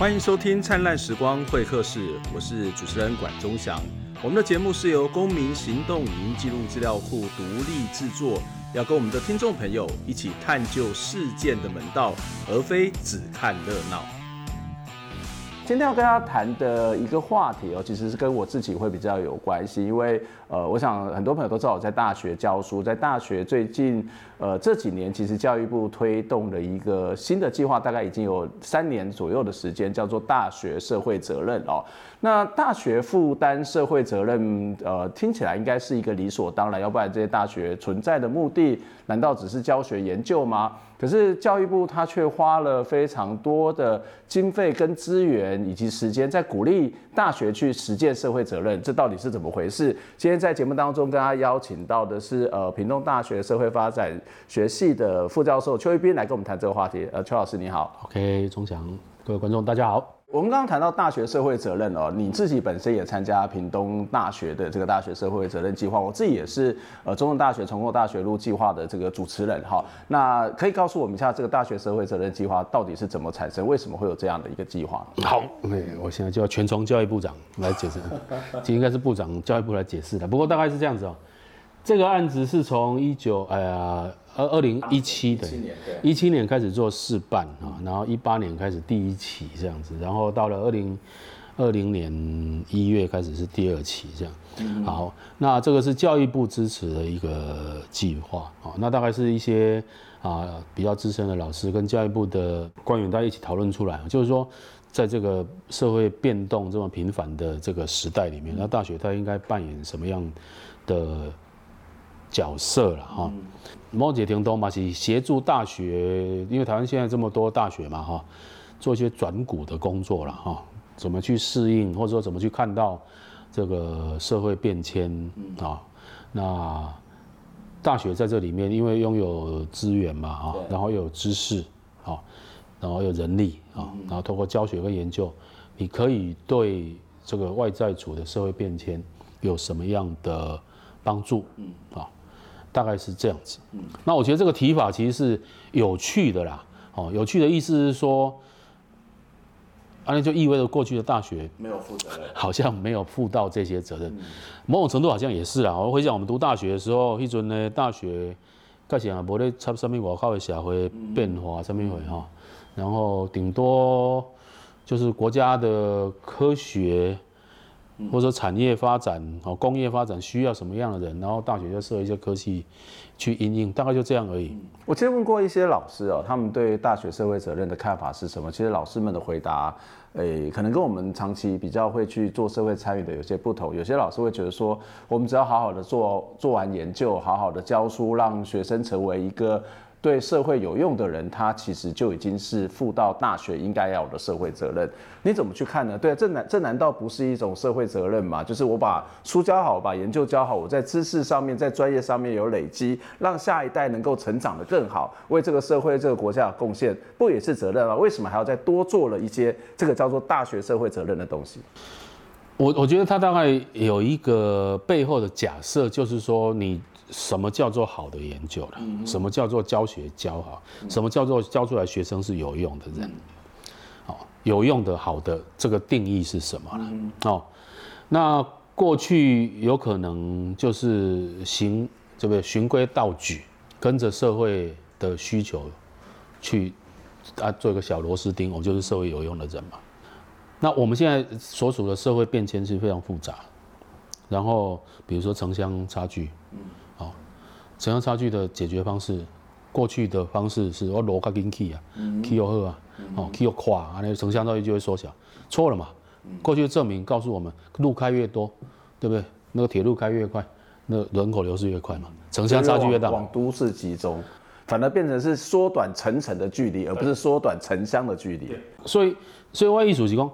欢迎收听《灿烂时光会客室》，我是主持人管中祥。我们的节目是由公民行动语音记录资料库独立制作，要跟我们的听众朋友一起探究事件的门道，而非只看热闹。今天要跟大家谈的一个话题哦，其实是跟我自己会比较有关系，因为呃，我想很多朋友都知道我在大学教书，在大学最近呃这几年，其实教育部推动了一个新的计划，大概已经有三年左右的时间，叫做大学社会责任哦。那大学负担社会责任，呃，听起来应该是一个理所当然，要不然这些大学存在的目的，难道只是教学研究吗？可是教育部他却花了非常多的经费跟资源以及时间，在鼓励大学去实践社会责任，这到底是怎么回事？今天在节目当中跟他邀请到的是呃屏东大学社会发展学系的副教授邱一斌来跟我们谈这个话题。呃，邱老师你好，OK，钟祥，各位观众大家好。我们刚刚谈到大学社会责任哦，你自己本身也参加屏东大学的这个大学社会责任计划，我自己也是呃中正大学重构大学路计划的这个主持人哈。那可以告诉我们一下，这个大学社会责任计划到底是怎么产生？为什么会有这样的一个计划？好，我现在就要全从教育部长来解释，这应该是部长教育部来解释的。不过大概是这样子哦，这个案子是从一九哎呀。二二零一七的，一七年开始做试办啊，然后一八年开始第一期这样子，然后到了二零二零年一月开始是第二期这样。好，那这个是教育部支持的一个计划啊，那大概是一些啊比较资深的老师跟教育部的官员大家一起讨论出来，就是说在这个社会变动这么频繁的这个时代里面，那大学它应该扮演什么样的角色了哈？某些程度嘛是协助大学，因为台湾现在这么多大学嘛哈，做一些转股的工作了哈，怎么去适应，或者说怎么去看到这个社会变迁啊？那大学在这里面，因为拥有资源嘛哈，然后又有知识啊，然后有人力啊，然后通过教学跟研究，你可以对这个外在组的社会变迁有什么样的帮助嗯啊？大概是这样子，嗯，那我觉得这个提法其实是有趣的啦，哦，有趣的意思是说，啊，那就意味着过去的大学没有负责任，好像没有负到这些责任，某种程度好像也是啦。我回想我们读大学的时候，一阵呢，大学开始啊，无咧插什么外口的社会变化什么会哈，然后顶多就是国家的科学。或者说产业发展哦，工业发展需要什么样的人，然后大学就设一些科系去应用，大概就这样而已。我其实问过一些老师哦，他们对大学社会责任的看法是什么？其实老师们的回答，诶，可能跟我们长期比较会去做社会参与的有些不同。有些老师会觉得说，我们只要好好的做，做完研究，好好的教书，让学生成为一个。对社会有用的人，他其实就已经是负到大学应该要有的社会责任。你怎么去看呢？对啊，这难这难道不是一种社会责任吗？就是我把书教好，把研究教好，我在知识上面，在专业上面有累积，让下一代能够成长得更好，为这个社会、这个国家有贡献，不也是责任吗？为什么还要再多做了一些这个叫做大学社会责任的东西？我我觉得他大概有一个背后的假设，就是说你。什么叫做好的研究了？什么叫做教学教好？什么叫做教出来学生是有用的人？好，有用的好的这个定义是什么了？哦，那过去有可能就是循这个循规蹈矩，跟着社会的需求去啊做一个小螺丝钉，我们就是社会有用的人嘛。那我们现在所处的社会变迁是非常复杂，然后比如说城乡差距。好城乡差距的解决方式，过去的方式是我路较紧起啊，起又好啊，哦，起又快啊，那城乡差距就会缩小。错了嘛？过去的证明告诉我们，路开越多，对不对？那个铁路开越快，那人口流失越快嘛，城乡差距越大。往都市集中，反而变成是缩短城城的距离，而不是缩短城乡的距离。所以，所以我意思是说，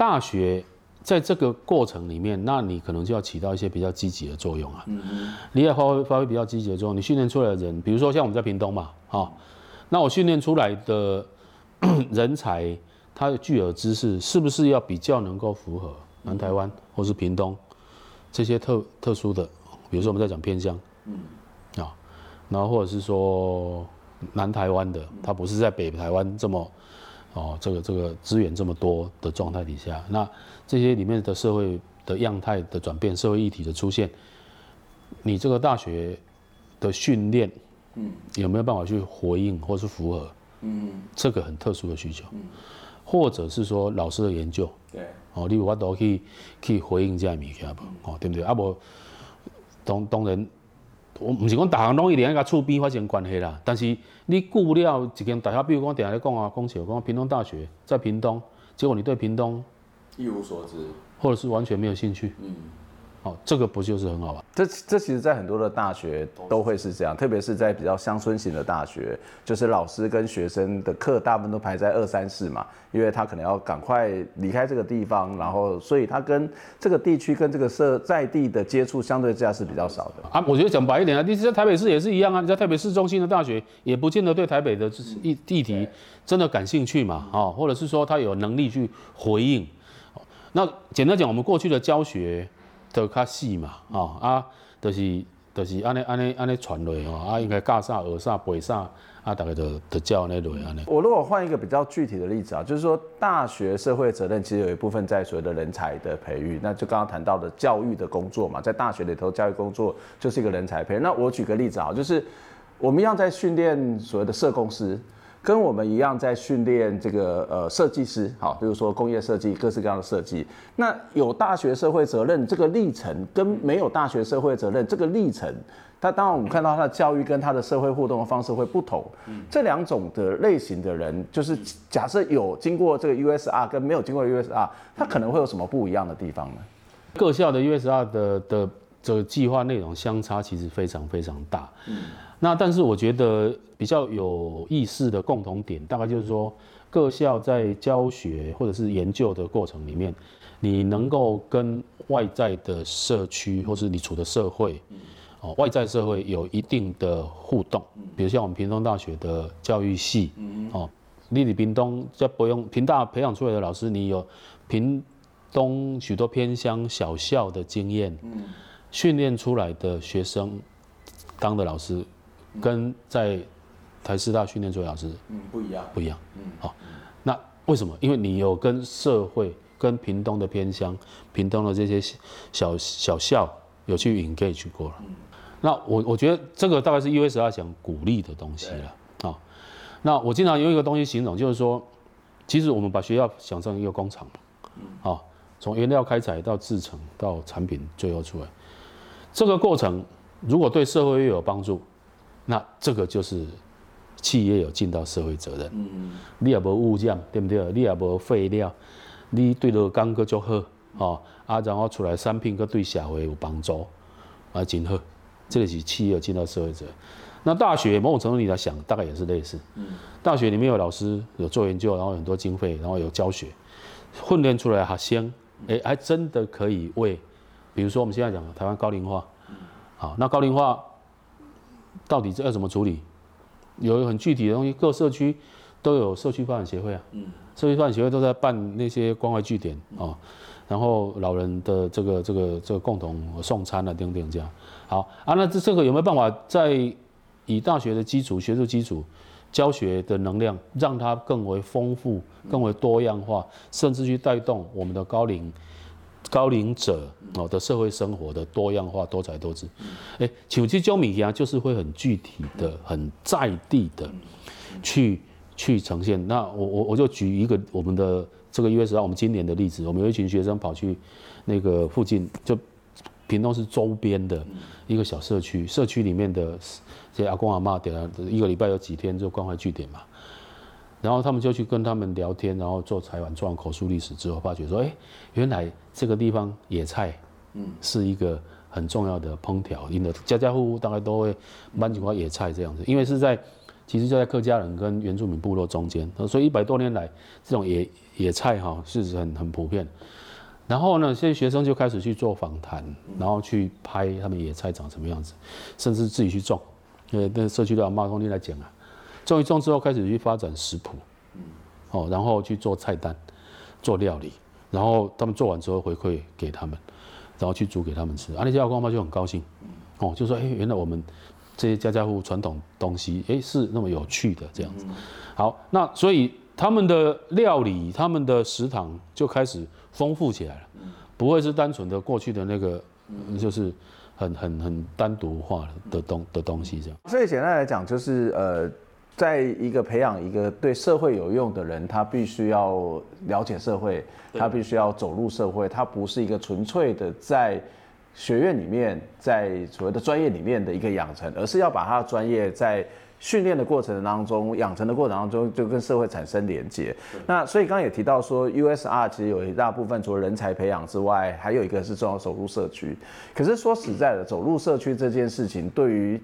大学。在这个过程里面，那你可能就要起到一些比较积极的作用啊。嗯，你也发挥发挥比较积极的作用。你训练出来的人，比如说像我们在屏东嘛，啊，那我训练出来的 人才，他的具有知识，是不是要比较能够符合南台湾或是屏东这些特特殊的？比如说我们在讲偏乡，嗯，啊，然后或者是说南台湾的，他不是在北台湾这么哦，这个这个资源这么多的状态底下，那这些里面的社会的样态的转变，社会议题的出现，你这个大学的训练，嗯，有没有办法去回应或是符合？嗯，这个很特殊的需求，嗯，或者是说老师的研究，对，哦，你有法度去去回应这样物件不？哦，对不对？啊不，当当然，我唔是讲大学拢一定要甲厝边发生关系啦，但是你顾了一间大学，比如讲定下咧讲啊，讲笑讲屏东大学在屏东，结果你对屏东一无所知，或者是完全没有兴趣，嗯。哦，这个不就是很好吗？这这其实，在很多的大学都会是这样，特别是在比较乡村型的大学，就是老师跟学生的课大部分都排在二三四嘛，因为他可能要赶快离开这个地方，然后所以他跟这个地区跟这个社在地的接触相对之下是比较少的啊。我觉得讲白一点啊，你在台北市也是一样啊，你在台北市中心的大学也不见得对台北的议议题真的感兴趣嘛，啊，或者是说他有能力去回应。那简单讲，我们过去的教学。都较细嘛，哦啊，就是就是安尼安尼安尼传落哦，啊应该教啥学啥背啥，啊大概就就教那类安尼。我如果换一个比较具体的例子啊，就是说大学社会责任其实有一部分在所谓的人才的培育，那就刚刚谈到的教育的工作嘛，在大学里头教育工作就是一个人才培育。那我举个例子啊，就是我们要在训练所谓的社工师。跟我们一样在训练这个呃设计师，好，比如说工业设计，各式各样的设计。那有大学社会责任这个历程，跟没有大学社会责任这个历程，它当然我们看到他的教育跟他的社会互动的方式会不同。这两种的类型的人，就是假设有经过这个 USR 跟没有经过 USR，他可能会有什么不一样的地方呢？各校的 USR 的的这个计划内容相差其实非常非常大。那但是我觉得比较有意思的共同点，大概就是说，各校在教学或者是研究的过程里面，你能够跟外在的社区或是你处的社会，哦，外在社会有一定的互动。比如像我们屏东大学的教育系，哦，你你屏东在不用屏大培养出来的老师，你有屏东许多偏乡小校的经验，训练出来的学生当的老师。跟在台师大训练出来老师，嗯，不一样，不一样，嗯，好，那为什么？因为你有跟社会、跟屏东的偏乡、屏东的这些小小校有去 engage 过了。嗯，那我我觉得这个大概是 USR 想鼓励的东西了啊。那我经常用一个东西形容，就是说，其实我们把学校想成一个工厂嘛，嗯，啊，从原料开采到制成到产品最后出来，这个过程如果对社会又有帮助。那这个就是企业有尽到社会责任。嗯，你也无污染，对不对？你也无废料，你对劳工阁足好，哦，啊，然后出来产品阁对社会有帮助，啊，真好。这个是企业有尽到社会责任。那大学某种程度你来想，大概也是类似。嗯，大学里面有老师有做研究，然后很多经费，然后有教学，训练出来学生，哎，还真的可以为，比如说我们现在讲的台湾高龄化，好，那高龄化。到底这要怎么处理？有一个很具体的东西，各社区都有社区发展协会啊。嗯。社区发展协会都在办那些关怀据点啊，然后老人的这个这个这个共同送餐啊，等等这样。好啊，那这这个有没有办法在以大学的基础、学术基础、教学的能量，让它更为丰富、更为多样化，甚至去带动我们的高龄？高龄者哦的社会生活的多样化、多彩多姿，哎，像这种物件就是会很具体的、很在地的去去呈现。那我我我就举一个我们的这个 USR 我们今年的例子，我们有一群学生跑去那个附近，就屏东市周边的一个小社区，社区里面的这些阿公阿妈点了一个礼拜有几天就关怀据点嘛。然后他们就去跟他们聊天，然后做采访，做完口述历史之后，发觉说，哎，原来这个地方野菜，嗯，是一个很重要的烹调，因为家家户户大概都会搬几块野菜这样子，因为是在，其实就在客家人跟原住民部落中间，所以一百多年来，这种野野菜哈是很很普遍。然后呢，这些学生就开始去做访谈，然后去拍他们野菜长什么样子，甚至自己去种，因为那社区的阿妈兄弟来讲啊。种一种之后，开始去发展食谱，哦，然后去做菜单，做料理，然后他们做完之后回馈给他们，然后去煮给他们吃。啊，那些阿公阿妈就很高兴，哦，就说：“哎，原来我们这些家家户户传统东西，哎，是那么有趣的这样子。”好，那所以他们的料理、他们的食堂就开始丰富起来了，不会是单纯的过去的那个，就是很很很单独化的东的东西这样。所以简单来讲，就是呃，在一个培养一个对社会有用的人，他必须要了解社会，他必须要走入社会，他不是一个纯粹的在学院里面，在所谓的专业里面的一个养成，而是要把他的专业在。训练的过程当中，养成的过程当中，就跟社会产生连接。那所以刚刚也提到说，USR 其实有一大部分除了人才培养之外，还有一个是重要走入社区。可是说实在的，走入社区这件事情，对于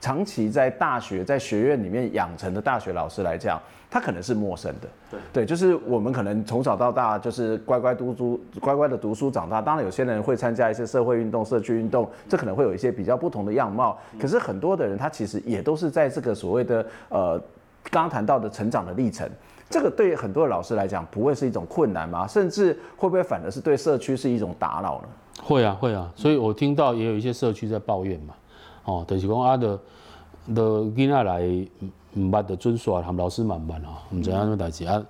长期在大学在学院里面养成的大学老师来讲，他可能是陌生的，对对，就是我们可能从小到大就是乖乖读书，乖乖的读书长大。当然，有些人会参加一些社会运动、社区运动，这可能会有一些比较不同的样貌。可是很多的人，他其实也都是在这个所谓的呃，刚刚谈到的成长的历程，这个对很多的老师来讲，不会是一种困难吗？甚至会不会反而是对社区是一种打扰呢？会啊，会啊。所以我听到也有一些社区在抱怨嘛，哦，就是讲啊的的囡仔来。唔捌的遵守啊，他们老师蛮慢啊，唔知样什么代志啊，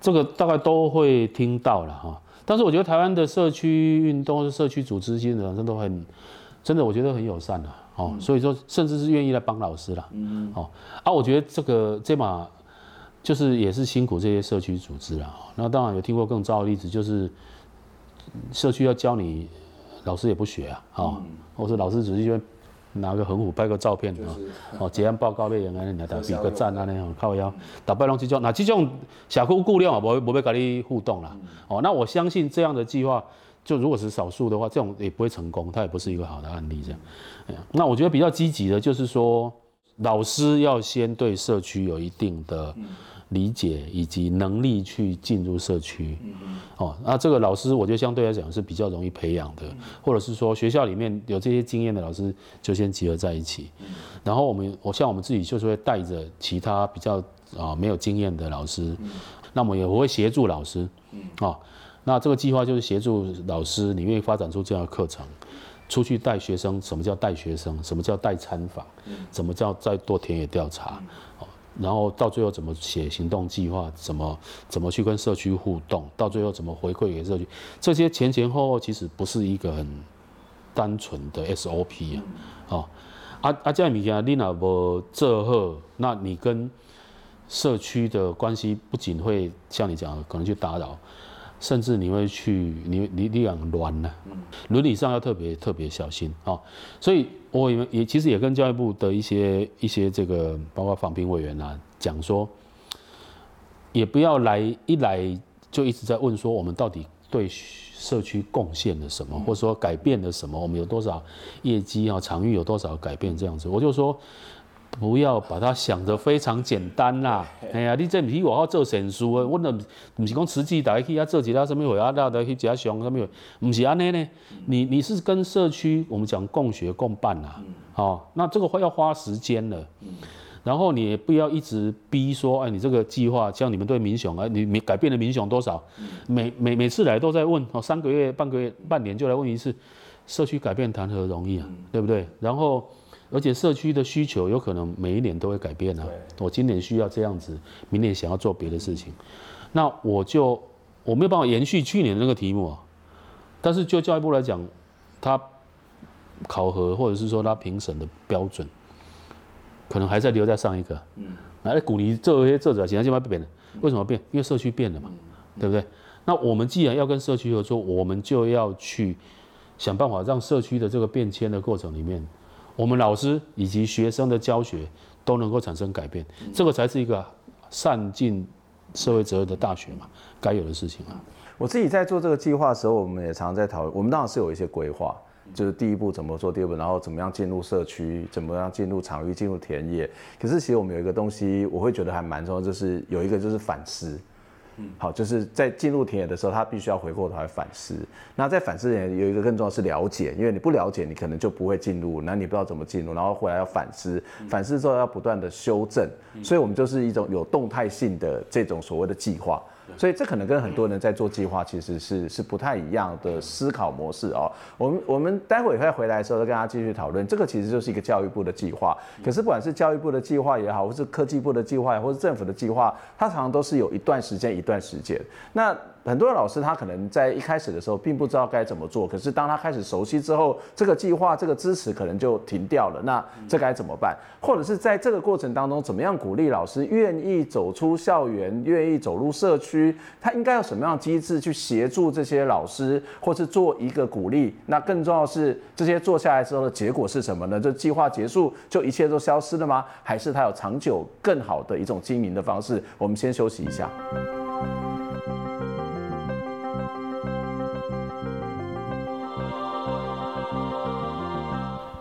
这个大概都会听到了哈。但是我觉得台湾的社区运动、社区组织基本上都很，真的我觉得很友善的哦。所以说，甚至是愿意来帮老师啦。嗯哦啊，我觉得这个这码就是也是辛苦这些社区组织啦。那当然有听过更糟的例子，就是社区要教你，老师也不学啊。哦，或者老师只是因为。拿个横幅拍个照片啊，哦，结案报告内容啊，你来 比个赞啊，那样靠腰，打败龙这种，那这种小区顾量啊，不不会跟你互动啦。哦，那我相信这样的计划，就如果是少数的话，这种也不会成功，它也不是一个好的案例这样。那我觉得比较积极的，就是说老师要先对社区有一定的。理解以及能力去进入社区，哦，那这个老师我觉得相对来讲是比较容易培养的，或者是说学校里面有这些经验的老师就先集合在一起，然后我们我像我们自己就是会带着其他比较啊没有经验的老师，那么也会协助老师，啊，那这个计划就是协助老师，你愿意发展出这样的课程，出去带学生，什么叫带学生？什么叫带参访？什么叫在做田野调查？然后到最后怎么写行动计划，怎么怎么去跟社区互动，到最后怎么回馈给社区，这些前前后后其实不是一个很单纯的 SOP 啊，哦，啊啊这样物件你若无做好，那你跟社区的关系不仅会像你讲的可能去打扰。甚至你会去，你你你养乱了，伦理上要特别特别小心啊。所以我也也其实也跟教育部的一些一些这个包括访评委员啊讲说，也不要来一来就一直在问说我们到底对社区贡献了什么，或者说改变了什么，我们有多少业绩啊，场域有多少改变这样子，我就说。不要把它想得非常简单啦！哎呀，你这不是我要做善事啊，我那不是讲慈济大家去啊做其他什么会啊，大家去加上什么会，不是安尼呢？你你是跟社区我们讲共学共办啦，哦，那这个会要花时间的。然后你也不要一直逼说，哎，你这个计划像你们对民雄啊，你你改变了民雄多少？每每每次来都在问哦，三个月、半个月、半年就来问一次，社区改变谈何容易啊，对不对？然后。而且社区的需求有可能每一年都会改变啊。我今年需要这样子，明年想要做别的事情，那我就我没有办法延续去年的那个题目啊。但是就教育部来讲，他考核或者是说他评审的标准，可能还在留在上一个。嗯。来鼓励这些作者，现在就要变了。为什么变？因为社区变了嘛，对不对？那我们既然要跟社区合作，我们就要去想办法让社区的这个变迁的过程里面。我们老师以及学生的教学都能够产生改变，这个才是一个善尽社会责任的大学嘛，该有的事情啊。我自己在做这个计划的时候，我们也常常在讨论。我们当然是有一些规划，就是第一步怎么做，第二步然后怎么样进入社区，怎么样进入场域，进入田野。可是其实我们有一个东西，我会觉得还蛮重要，就是有一个就是反思。好，就是在进入田野的时候，他必须要回过头来反思。那在反思前有一个更重要是了解，因为你不了解，你可能就不会进入，那你不知道怎么进入，然后回来要反思，反思之后要不断的修正。所以，我们就是一种有动态性的这种所谓的计划。所以这可能跟很多人在做计划其实是是不太一样的思考模式哦。我们我们待会会回来的时候再跟大家继续讨论，这个其实就是一个教育部的计划。可是不管是教育部的计划也好，或是科技部的计划，或是政府的计划，它常常都是有一段时间一段时间。那很多的老师他可能在一开始的时候并不知道该怎么做，可是当他开始熟悉之后，这个计划这个支持可能就停掉了。那这该怎么办？或者是在这个过程当中，怎么样鼓励老师愿意走出校园，愿意走入社区？他应该有什么样的机制去协助这些老师，或是做一个鼓励？那更重要的是，这些做下来之后的结果是什么呢？这计划结束就一切都消失了吗？还是他有长久更好的一种经营的方式？我们先休息一下。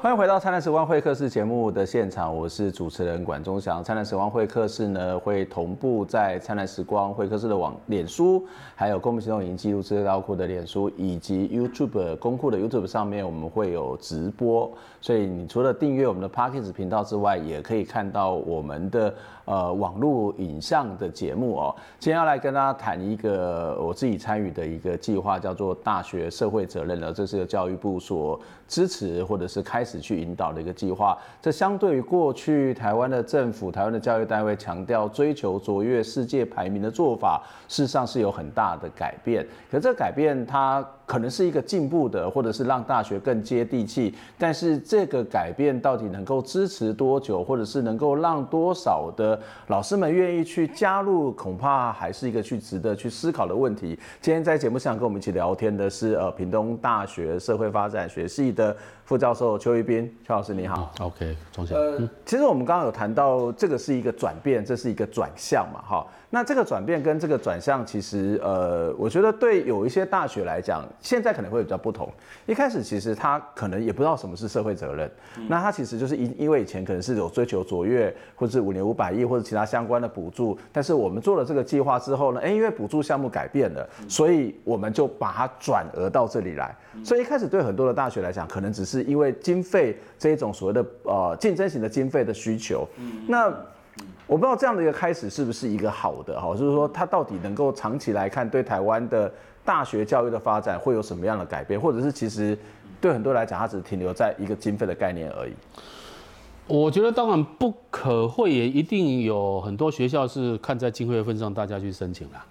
欢迎回到《灿烂时光会客室》节目的现场，我是主持人管中祥。《灿烂时光会客室》呢，会同步在《灿烂时光会客室》的网脸书，还有公民行动影音记录资料库的脸书，以及 YouTube 公库的 YouTube 上面，我们会有直播。所以你除了订阅我们的 Podcast 频道之外，也可以看到我们的呃网络影像的节目哦。今天要来跟大家谈一个我自己参与的一个计划，叫做“大学社会责任”了。这是由教育部所支持或者是开始去引导的一个计划，这相对于过去台湾的政府、台湾的教育单位强调追求卓越世界排名的做法，事实上是有很大的改变。可这改变它可能是一个进步的，或者是让大学更接地气。但是这个改变到底能够支持多久，或者是能够让多少的老师们愿意去加入，恐怕还是一个去值得去思考的问题。今天在节目上跟我们一起聊天的是呃屏东大学社会发展学系的副教授邱一斌，邱老师你好。OK，钟小。呃，其实我们刚刚有谈到这个是一个转变，这是一个转向嘛，哈。那这个转变跟这个转向，其实呃，我觉得对有一些大学来讲，现在可能会比较不同。一开始其实他可能也不知道什么是社会责任，那他其实就是因因为以前可能是有追求卓越，或者是五年五百亿或者其他相关的补助，但是我们做了这个计划之后呢，哎，因为补助项目改变了，所以我们就把它转而到这里来。所以一开始对很多的大学来讲，可能只是因为经费这一种所谓的呃竞争型的经费的需求，那。我不知道这样的一个开始是不是一个好的哈，就是说它到底能够长期来看对台湾的大学教育的发展会有什么样的改变，或者是其实对很多人来讲，它只是停留在一个经费的概念而已。我觉得当然不可会，也一定有很多学校是看在经费的份上，大家去申请啦。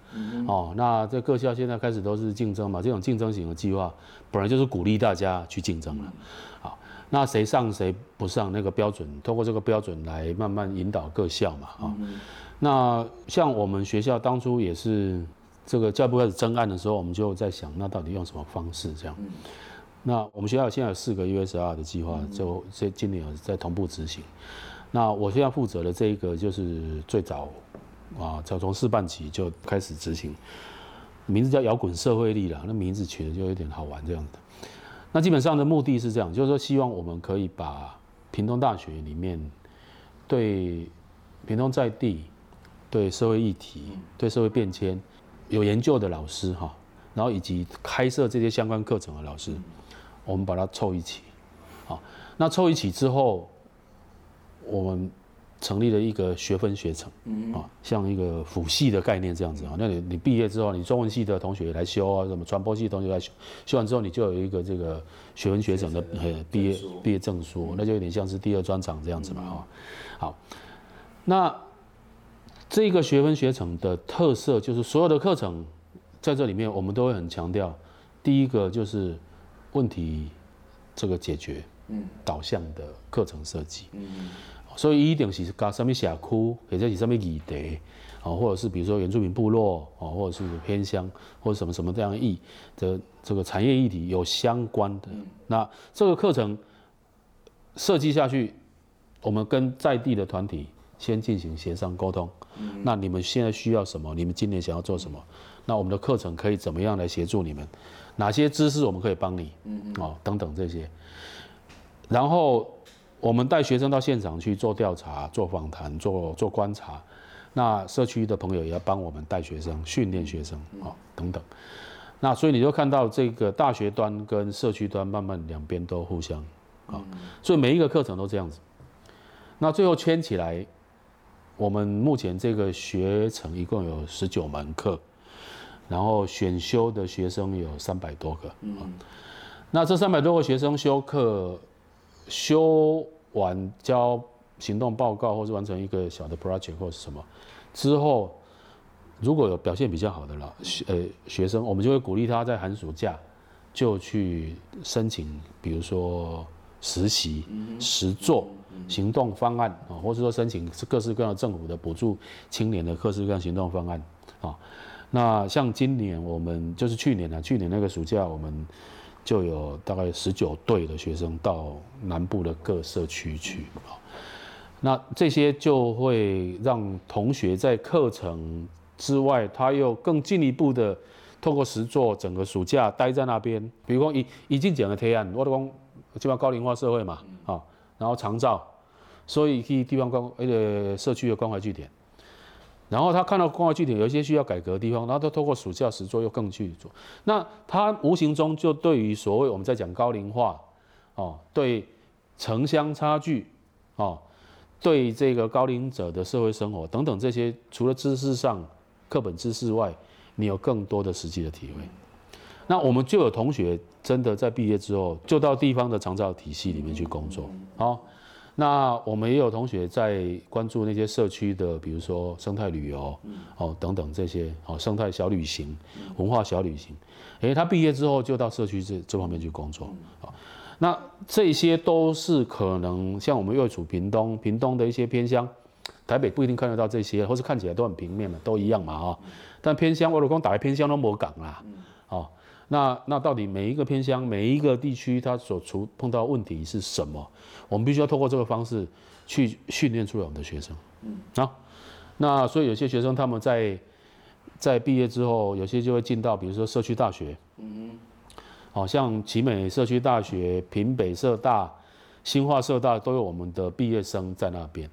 哦，那这各校现在开始都是竞争嘛，这种竞争型的计划本来就是鼓励大家去竞争了。好。那谁上谁不上那个标准，通过这个标准来慢慢引导各校嘛啊。那像我们学校当初也是这个教育部开始征案的时候，我们就在想，那到底用什么方式这样？那我们学校现在有四个 USR 的计划，就这今年有在同步执行。那我现在负责的这一个就是最早啊，早从试办起就开始执行，名字叫摇滚社会力啦，那名字取的就有点好玩这样的。那基本上的目的是这样，就是说希望我们可以把屏东大学里面对屏东在地、对社会议题、对社会变迁有研究的老师哈，然后以及开设这些相关课程的老师，我们把它凑一起，好，那凑一起之后，我们。成立了一个学分学程，啊，像一个辅系的概念这样子啊。那你你毕业之后，你中文系的同学来修啊，什么传播系的同学来修，修完之后你就有一个这个学分学程的呃毕业毕业证书，那就有点像是第二专长这样子嘛哈。好，那这个学分学程的特色就是所有的课程在这里面，我们都会很强调，第一个就是问题这个解决，嗯，导向的课程设计，嗯。所以一定是搞什么社区，或者是什么议题，啊，或者是比如说原住民部落，啊，或者是偏乡，或者什么什么这样议的这个产业议题有相关的，那这个课程设计下去，我们跟在地的团体先进行协商沟通，那你们现在需要什么？你们今年想要做什么？那我们的课程可以怎么样来协助你们？哪些知识我们可以帮你？嗯哦，等等这些，然后。我们带学生到现场去做调查、做访谈、做做观察，那社区的朋友也要帮我们带学生、训练学生啊等等。那所以你就看到这个大学端跟社区端慢慢两边都互相啊，所以每一个课程都这样子。那最后圈起来，我们目前这个学程一共有十九门课，然后选修的学生有三百多个。嗯，那这三百多个学生修课，修完交行动报告，或是完成一个小的 project 或是什么之后，如果有表现比较好的了，呃，学生，我们就会鼓励他在寒暑假就去申请，比如说实习、实作、行动方案啊，或是说申请各式各样政府的补助青年的各式各样行动方案啊。那像今年我们就是去年啊，去年那个暑假我们就有大概十九队的学生到南部的各社区去啊。那这些就会让同学在课程之外，他又更进一步的透过实作，整个暑假待在那边。比如说已已经讲了提案，我都讲基本上高龄化社会嘛，啊，然后长照，所以去地方关那个社区的关怀据点。然后他看到关怀据点有一些需要改革的地方，然后他透过暑假实做又更去做。那他无形中就对于所谓我们在讲高龄化，哦，对城乡差距，哦。对这个高龄者的社会生活等等这些，除了知识上课本知识外，你有更多的实际的体会。那我们就有同学真的在毕业之后，就到地方的长照体系里面去工作。好，那我们也有同学在关注那些社区的，比如说生态旅游，哦等等这些，哦生态小旅行、文化小旅行。诶，他毕业之后就到社区这这方面去工作。那这些都是可能，像我们又处屏东，屏东的一些偏乡，台北不一定看得到这些，或是看起来都很平面的，都一样嘛啊。但偏乡，我老公打开偏乡都没港啦，哦，那那到底每一个偏乡，每一个地区，它所处碰到问题是什么？我们必须要透过这个方式去训练出来我们的学生。啊，那所以有些学生他们在在毕业之后，有些就会进到比如说社区大学。嗯好像奇美社区大学、平北社大、新化社大都有我们的毕业生在那边。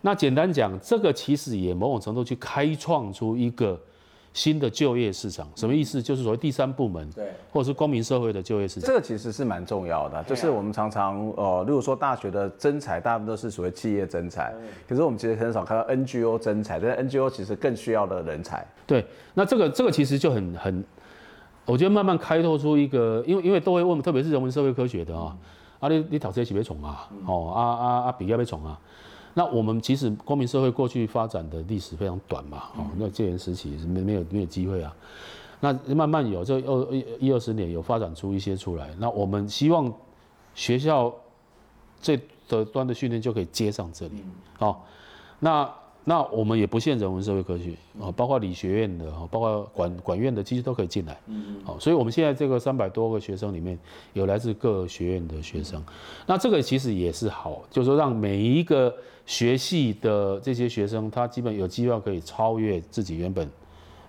那简单讲，这个其实也某种程度去开创出一个新的就业市场。什么意思？就是所谓第三部门，对，或者是公民社会的就业市场。这个其实是蛮重要的。就是我们常常呃，如果说大学的征才，大部分都是所谓企业征才，可是我们其实很少看到 NGO 征才，但是 NGO 其实更需要的人才。对，那这个这个其实就很很。我觉得慢慢开拓出一个，因为因为都会问，特别是人文社会科学的啊，啊你你读这些是要创啊，哦啊啊啊毕业要创啊，那我们其实公民社会过去发展的历史非常短嘛，哦，那戒严时期是没没有没有机会啊，那慢慢有这二一二十年有发展出一些出来，那我们希望学校这的端的训练就可以接上这里，哦，那。那我们也不限人文社会科学啊，包括理学院的，包括管管院的，其实都可以进来。嗯好，所以我们现在这个三百多个学生里面有来自各学院的学生，那这个其实也是好，就是说让每一个学系的这些学生，他基本有机会可以超越自己原本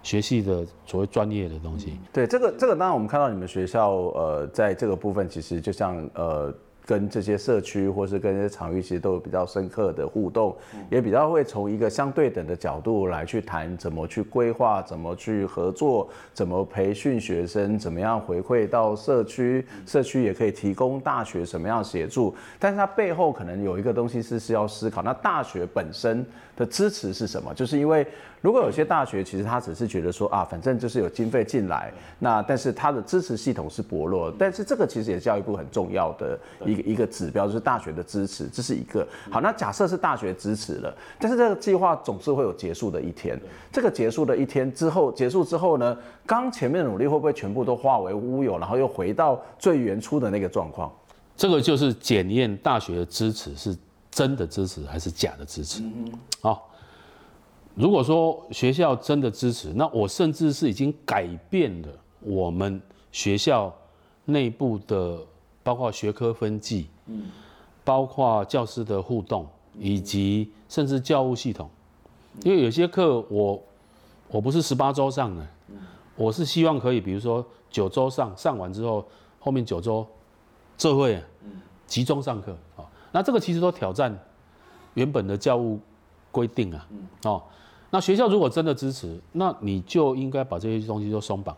学系的所谓专业的东西。对，这个这个当然我们看到你们学校呃，在这个部分其实就像呃。跟这些社区或是跟这些场域，其实都有比较深刻的互动，也比较会从一个相对等的角度来去谈怎么去规划、怎么去合作、怎么培训学生、怎么样回馈到社区，社区也可以提供大学什么样协助。但是它背后可能有一个东西是是要思考，那大学本身的支持是什么？就是因为如果有些大学其实他只是觉得说啊，反正就是有经费进来，那但是他的支持系统是薄弱。但是这个其实也是教育部很重要的一个一个指标，就是大学的支持，这是一个。好，那假设是大学支持了，但是这个计划总是会有结束的一天。这个结束的一天之后，结束之后呢，刚前面的努力会不会全部都化为乌有，然后又回到最原初的那个状况？这个就是检验大学的支持是真的支持还是假的支持。好。如果说学校真的支持，那我甚至是已经改变了我们学校内部的，包括学科分际，嗯，包括教师的互动，以及甚至教务系统，因为有些课我我不是十八周上的，我是希望可以，比如说九周上，上完之后后面九周这会集中上课啊，那这个其实都挑战原本的教务规定啊，哦。那学校如果真的支持，那你就应该把这些东西都松绑。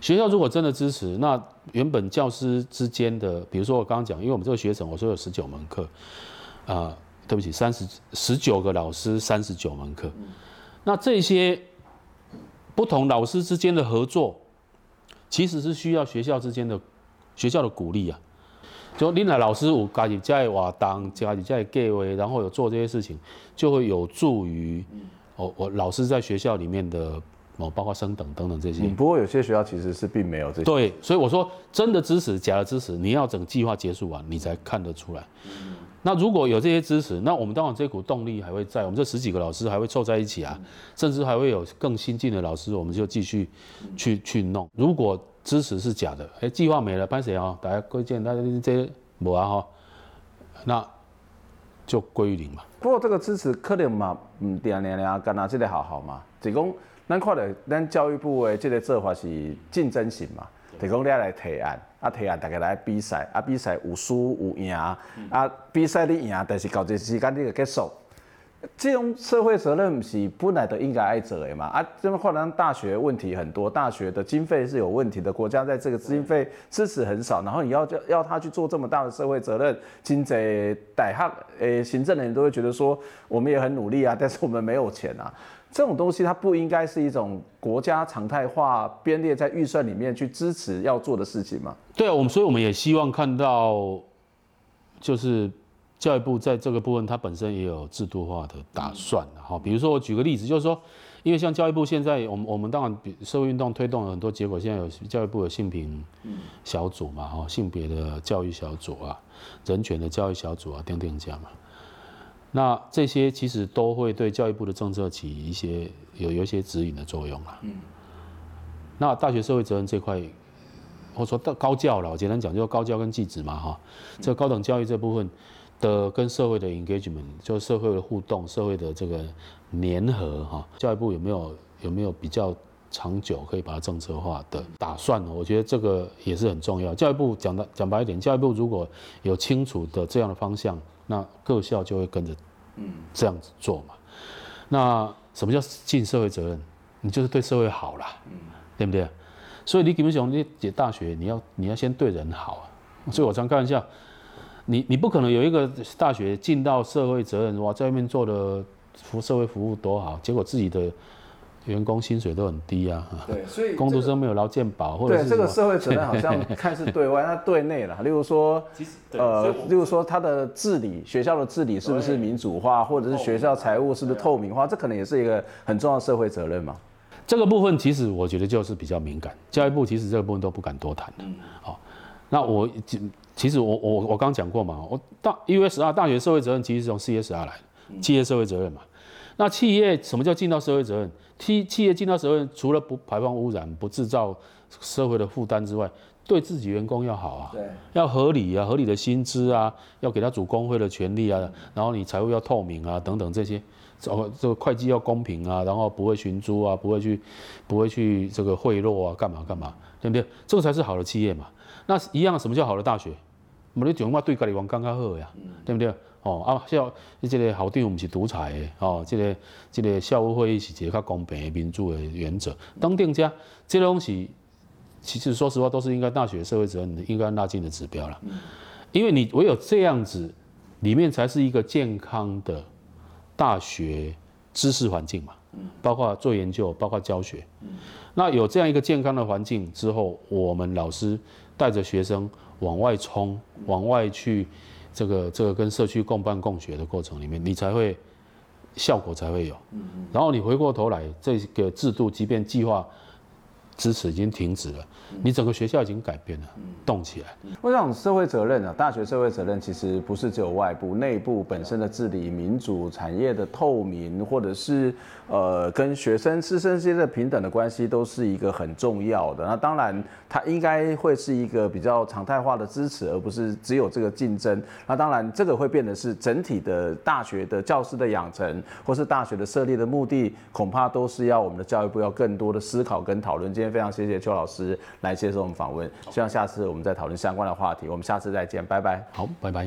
学校如果真的支持，那原本教师之间的，比如说我刚刚讲，因为我们这个学程，我说有十九门课，啊，对不起，三十十九个老师，三十九门课。那这些不同老师之间的合作，其实是需要学校之间的学校的鼓励啊。就你那老师有家己在活动，家己在计划，然后有做这些事情，就会有助于我我老师在学校里面的。哦，包括升等等等这些。不过有些学校其实是并没有这些。对，所以我说真的支持，假的支持，你要整个计划结束完，你才看得出来。嗯、那如果有这些支持，那我们当然这股动力还会在，我们这十几个老师还会凑在一起啊，嗯、甚至还会有更新进的老师，我们就继续去、嗯、去弄。如果支持是假的，哎、欸，计划没了，拍谁啊？大家归建，大家这些没啊哈，那就归于零嘛。不过这个支持可能嘛，嗯，点点点，干哪这个好好嘛，只供。咱看到咱教育部的这个做法是竞争型嘛，提供你来提案，啊提案大家来比赛，啊比赛有输有赢，啊比赛你赢，但是到这时间你就结束。这种社会责任是本来都应该爱做的嘛，啊这么话呢，大学问题很多，大学的经费是有问题的，国家在这个经费支持很少，然后你要叫要他去做这么大的社会责任，经济大学诶行政人都会觉得说，我们也很努力啊，但是我们没有钱啊。这种东西它不应该是一种国家常态化编列在预算里面去支持要做的事情吗？对啊，我们所以我们也希望看到，就是教育部在这个部分它本身也有制度化的打算。哈，比如说我举个例子，就是说，因为像教育部现在，我们我们当然社会运动推动了很多结果，现在有教育部有性平小组嘛，哈，性别的教育小组啊，人权的教育小组啊，等等这样嘛。那这些其实都会对教育部的政策起一些有有一些指引的作用啦。嗯。那大学社会责任这块，或者说到高教了，我简单讲，就是高教跟技职嘛，哈。这个高等教育这部分的跟社会的 engagement，就是社会的互动、社会的这个粘合，哈。教育部有没有有没有比较长久可以把它政策化的打算呢？我觉得这个也是很重要。教育部讲的讲白一点，教育部如果有清楚的这样的方向。那各校就会跟着，嗯，这样子做嘛。那什么叫尽社会责任？你就是对社会好啦，嗯，对不对？所以你基本上你解大学，你要你要先对人好啊。所以我常开玩笑，你你不可能有一个大学尽到社会责任，哇，在外面做的服社会服务多好，结果自己的。员工薪水都很低啊，对，所以工读生没有劳健保，或者对这个社会责任好像 看似对外，那对内了。例如说，呃，例如说他的治理，学校的治理是不是民主化，或者是学校财务是不是透明化，这可能也是一个很重要的社会责任嘛。这个部分其实我觉得就是比较敏感，教育部其实这个部分都不敢多谈的。好，那我其实我我我刚讲过嘛，我大 USR 大学社会责任其实是从 CSR 来的，企业社会责任嘛。那企业什么叫尽到社会责任？企企业尽到责任，除了不排放污染、不制造社会的负担之外，对自己员工要好啊，对，要合理啊，合理的薪资啊，要给他组工会的权利啊，然后你财务要透明啊，等等这些，哦，这个会计要公平啊，然后不会寻租啊，不会去，不会去这个贿赂啊，干嘛干嘛，对不对？这个才是好的企业嘛。那一样，什么叫好的大学？我们讲话对家里王刚刚好呀，对不对？哦啊，校，即这个校长不是独裁的哦，这个这个校务会议是一个较公平的民主的原则。当定价，这东西其实说实话都是应该大学社会责任应该纳进的指标了。因为你唯有这样子，里面才是一个健康的大学知识环境嘛，包括做研究，包括教学。那有这样一个健康的环境之后，我们老师带着学生往外冲，往外去。这个这个跟社区共办共学的过程里面，你才会效果才会有。然后你回过头来，这个制度即便计划支持已经停止了，你整个学校已经改变了，动起来。我想社会责任啊，大学社会责任其实不是只有外部，内部本身的治理、民主、产业的透明，或者是呃跟学生师生之间的平等的关系，都是一个很重要的。那当然。它应该会是一个比较常态化的支持，而不是只有这个竞争。那当然，这个会变得是整体的大学的教师的养成，或是大学的设立的目的，恐怕都是要我们的教育部要更多的思考跟讨论。非常谢谢邱老师来接受我们访问，希望下次我们再讨论相关的话题。我们下次再见，拜拜。好，拜拜。